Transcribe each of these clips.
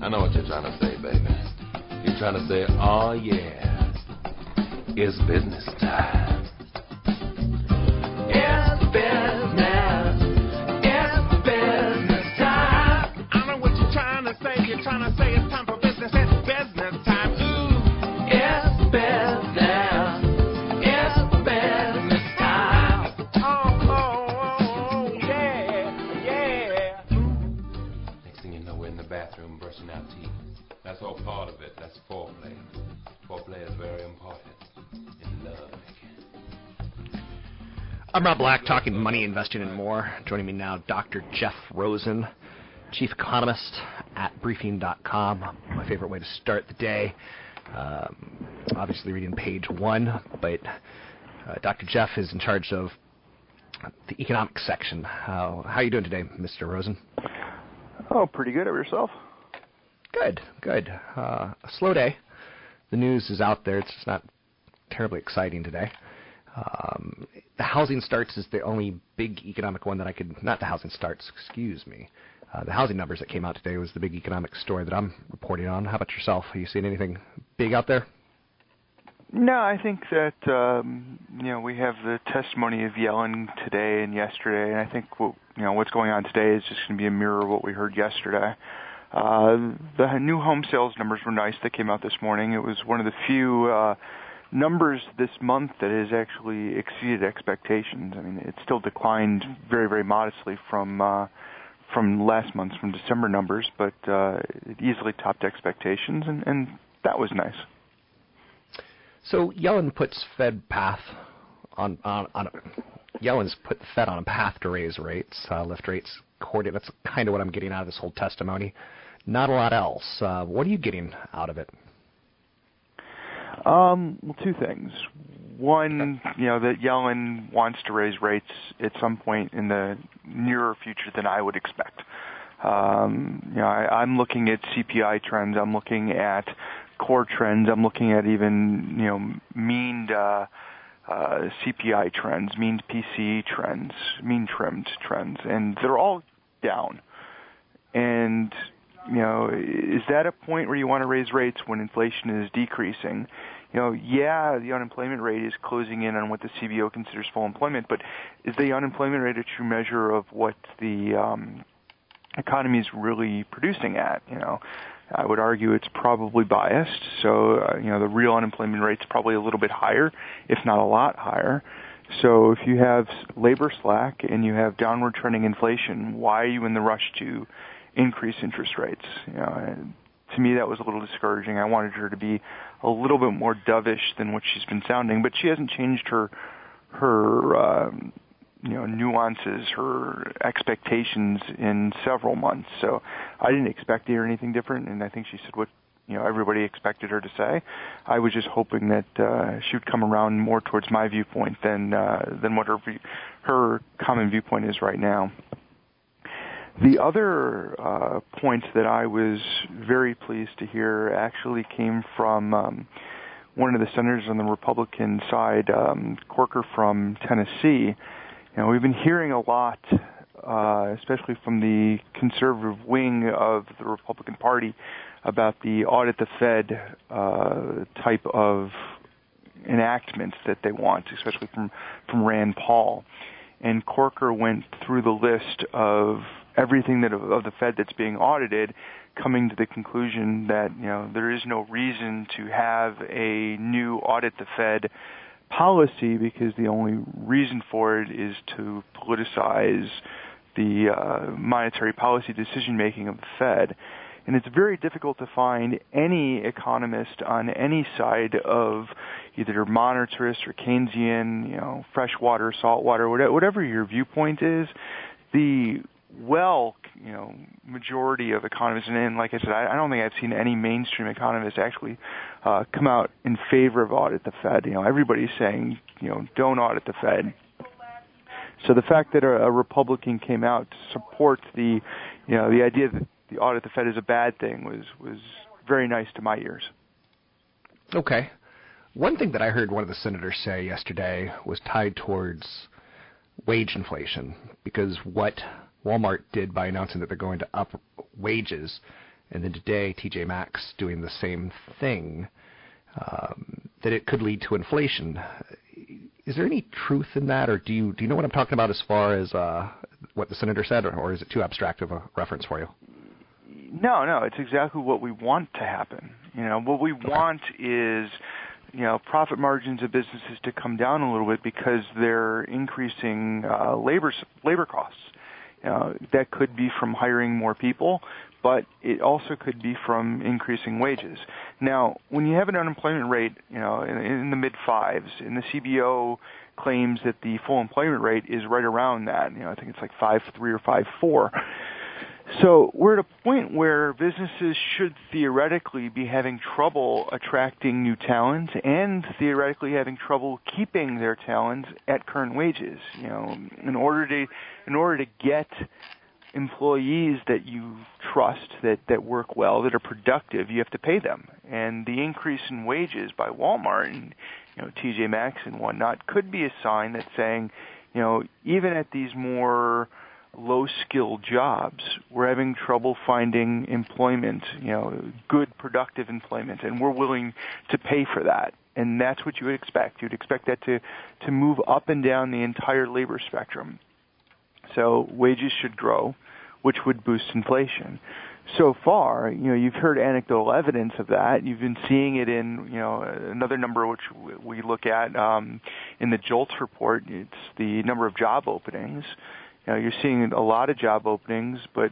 I know what you're trying to say, baby. You're trying to say, oh yeah, it's business time. I'm Rob Black, talking money, investing, and more. Joining me now, Dr. Jeff Rosen, chief economist at briefing.com. My favorite way to start the day. Um, obviously, reading page one, but uh, Dr. Jeff is in charge of the economics section. How, how are you doing today, Mr. Rosen? Oh, pretty good. Of yourself? Good, good. Uh, a slow day. The news is out there. It's just not terribly exciting today. Um, the housing starts is the only big economic one that I could. Not the housing starts, excuse me. Uh, the housing numbers that came out today was the big economic story that I'm reporting on. How about yourself? Are you seeing anything big out there? No, I think that um, you know we have the testimony of Yellen today and yesterday, and I think what, you know what's going on today is just going to be a mirror of what we heard yesterday. Uh, the new home sales numbers were nice that came out this morning. It was one of the few uh, numbers this month that has actually exceeded expectations. I mean, it still declined very, very modestly from uh, from last month's, from December numbers, but uh, it easily topped expectations, and, and that was nice. So Yellen puts Fed path on on, on Yellen's put Fed on a path to raise rates, uh, lift rates. According, that's kind of what I'm getting out of this whole testimony. Not a lot else. Uh, what are you getting out of it? Um, well, two things. One, you know, that Yellen wants to raise rates at some point in the nearer future than I would expect. Um, you know, I, I'm looking at CPI trends. I'm looking at core trends. I'm looking at even, you know, mean uh, uh, CPI trends, mean PCE trends, mean trimmed trends, and they're all down. And you know, is that a point where you want to raise rates when inflation is decreasing? You know, yeah, the unemployment rate is closing in on what the CBO considers full employment, but is the unemployment rate a true measure of what the um, economy is really producing at? You know, I would argue it's probably biased. So, uh, you know, the real unemployment rate's probably a little bit higher, if not a lot higher. So, if you have labor slack and you have downward trending inflation, why are you in the rush to increase interest rates? You know, to me, that was a little discouraging. I wanted her to be a little bit more dovish than what she's been sounding, but she hasn't changed her her um, you know nuances, her expectations in several months. So I didn't expect to hear anything different, and I think she said what you know everybody expected her to say. I was just hoping that uh, she would come around more towards my viewpoint than uh, than what her her common viewpoint is right now. The other uh, points that I was very pleased to hear actually came from um, one of the senators on the Republican side, um, Corker from Tennessee. You know, we've been hearing a lot, uh, especially from the conservative wing of the Republican Party, about the audit the Fed uh, type of enactments that they want, especially from from Rand Paul. And Corker went through the list of everything that of the Fed that's being audited, coming to the conclusion that you know there is no reason to have a new audit the Fed policy because the only reason for it is to politicize the uh, monetary policy decision making of the Fed. And it's very difficult to find any economist on any side of either monetarist or Keynesian, you know, freshwater, saltwater, whatever your viewpoint is. The well, you know, majority of economists, and, and like I said, I, I don't think I've seen any mainstream economists actually uh, come out in favor of audit the Fed. You know, everybody's saying, you know, don't audit the Fed. So the fact that a, a Republican came out to support the, you know, the idea that the audit the Fed is a bad thing was was very nice to my ears. Okay. One thing that I heard one of the senators say yesterday was tied towards wage inflation because what Walmart did by announcing that they're going to up wages, and then today TJ Maxx doing the same thing, um, that it could lead to inflation. Is there any truth in that, or do you do you know what I'm talking about as far as uh, what the senator said, or, or is it too abstract of a reference for you? No, no, it's exactly what we want to happen. You know, what we want is you know profit margins of businesses to come down a little bit because they're increasing uh, labor labor costs. Uh, that could be from hiring more people, but it also could be from increasing wages. Now, when you have an unemployment rate, you know, in, in the mid fives, and the CBO claims that the full employment rate is right around that, you know, I think it's like five three or five four. So we're at a point where businesses should theoretically be having trouble attracting new talent and theoretically having trouble keeping their talent at current wages. You know, in order to in order to get employees that you trust that that work well that are productive you have to pay them and the increase in wages by Walmart and you know TJ Maxx and whatnot could be a sign that's saying you know even at these more low skilled jobs, we're having trouble finding employment, you know, good productive employment, and we're willing to pay for that. And that's what you would expect. You'd expect that to, to move up and down the entire labor spectrum. So wages should grow, which would boost inflation. So far, you know, you've heard anecdotal evidence of that. You've been seeing it in, you know, another number which we look at um, in the JOLTS report. It's the number of job openings you know, you're seeing a lot of job openings, but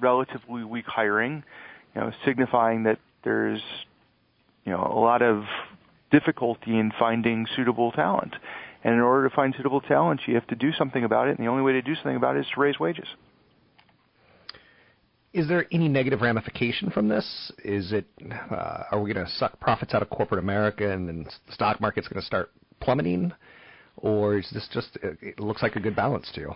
relatively weak hiring, you know, signifying that there's, you know, a lot of difficulty in finding suitable talent. And in order to find suitable talent, you have to do something about it, and the only way to do something about it is to raise wages. Is there any negative ramification from this? Is it uh, are we going to suck profits out of corporate America, and then the stock market's going to start plummeting? Or is this just it looks like a good balance to you?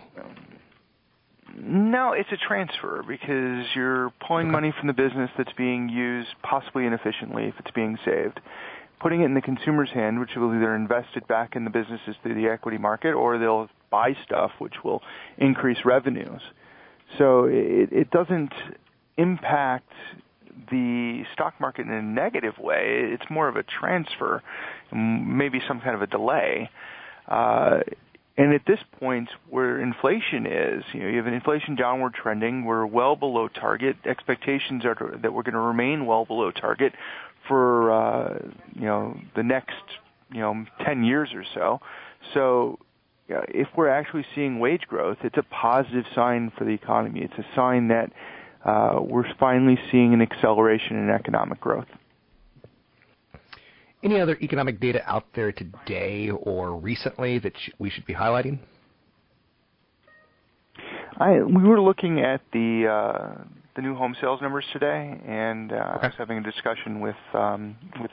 No, it's a transfer because you're pulling okay. money from the business that's being used possibly inefficiently if it's being saved, putting it in the consumer's hand, which will either invest it back in the businesses through the equity market or they'll buy stuff which will increase revenues. So it, it doesn't impact the stock market in a negative way. It's more of a transfer, maybe some kind of a delay. Uh, and at this point, where inflation is, you know, you have an inflation downward trending. We're well below target. Expectations are that we're going to remain well below target for uh, you know the next you know 10 years or so. So you if we're actually seeing wage growth, it's a positive sign for the economy. It's a sign that uh, we're finally seeing an acceleration in economic growth. Any other economic data out there today or recently that we should be highlighting? I, we were looking at the uh, the new home sales numbers today, and uh, okay. I was having a discussion with um, with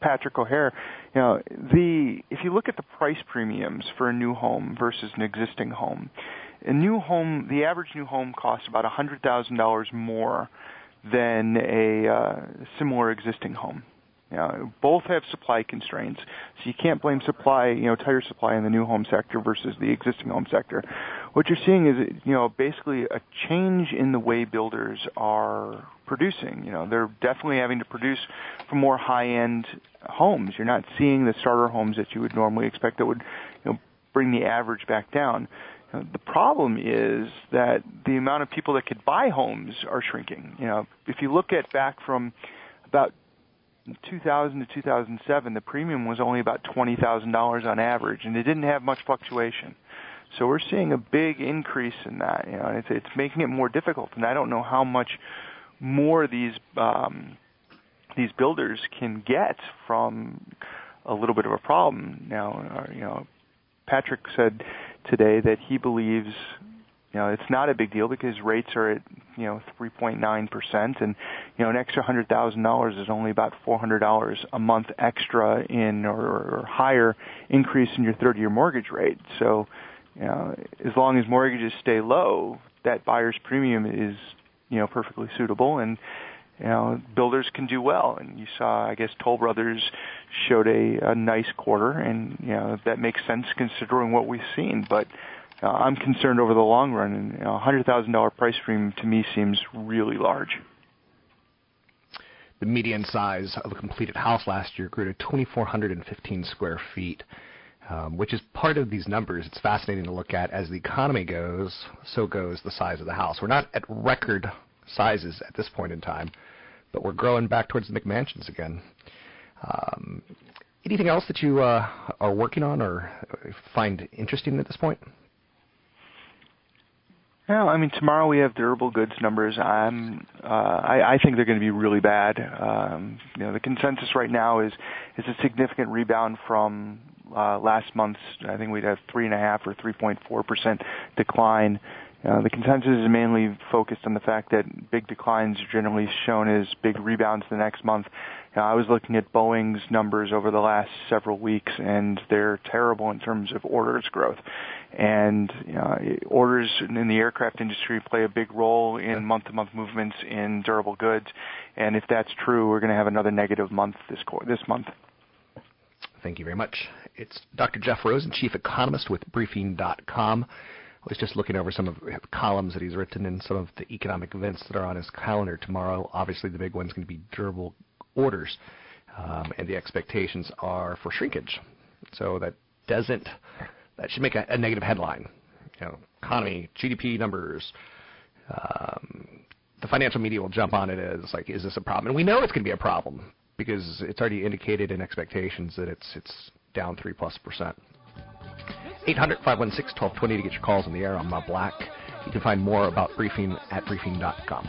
Patrick O'Hare. You know, the if you look at the price premiums for a new home versus an existing home, a new home, the average new home costs about a hundred thousand dollars more than a uh, similar existing home. You know, both have supply constraints, so you can't blame supply, you know, tire supply in the new home sector versus the existing home sector. What you're seeing is, you know, basically a change in the way builders are producing. You know, they're definitely having to produce for more high-end homes. You're not seeing the starter homes that you would normally expect that would, you know, bring the average back down. You know, the problem is that the amount of people that could buy homes are shrinking. You know, if you look at back from about 2000 to 2007, the premium was only about $20,000 on average, and it didn't have much fluctuation. So we're seeing a big increase in that. You know, it's, it's making it more difficult, and I don't know how much more these um, these builders can get from a little bit of a problem. Now, uh, you know, Patrick said today that he believes you know, it's not a big deal because rates are at, you know, 3.9% and, you know, an extra $100,000 is only about $400 a month extra in or, or higher increase in your 30-year mortgage rate. So, you know, as long as mortgages stay low, that buyer's premium is, you know, perfectly suitable and, you know, builders can do well. And you saw, I guess, Toll Brothers showed a, a nice quarter, and you know that makes sense considering what we've seen. But uh, I'm concerned over the long run, and you know, a hundred thousand dollar price premium to me seems really large. The median size of a completed house last year grew to 2,415 square feet, um, which is part of these numbers. It's fascinating to look at. As the economy goes, so goes the size of the house. We're not at record sizes at this point in time, but we're growing back towards the McMansions again. Um, anything else that you uh, are working on or find interesting at this point? Well, I mean, tomorrow we have durable goods numbers. I'm, uh, I, I think they're going to be really bad. Um, you know, the consensus right now is is a significant rebound from uh, last month's. I think we'd have three and a half or three point four percent decline. Uh, the consensus is mainly focused on the fact that big declines are generally shown as big rebounds the next month. You know, I was looking at Boeing's numbers over the last several weeks, and they're terrible in terms of orders growth. And you know, orders in the aircraft industry play a big role in month-to-month movements in durable goods. And if that's true, we're going to have another negative month this quarter, this month. Thank you very much. It's Dr. Jeff Rosen, Chief Economist with Briefing.com. I was just looking over some of the columns that he's written and some of the economic events that are on his calendar tomorrow. Obviously, the big one's going to be durable orders, um, and the expectations are for shrinkage. So that doesn't that should make a, a negative headline. You know, economy, GDP numbers. Um, the financial media will jump on it as like, is this a problem? And we know it's going to be a problem because it's already indicated in expectations that it's it's down three plus percent. 800 516 1220 to get your calls on the air. I'm Bob Black. You can find more about briefing at briefing.com.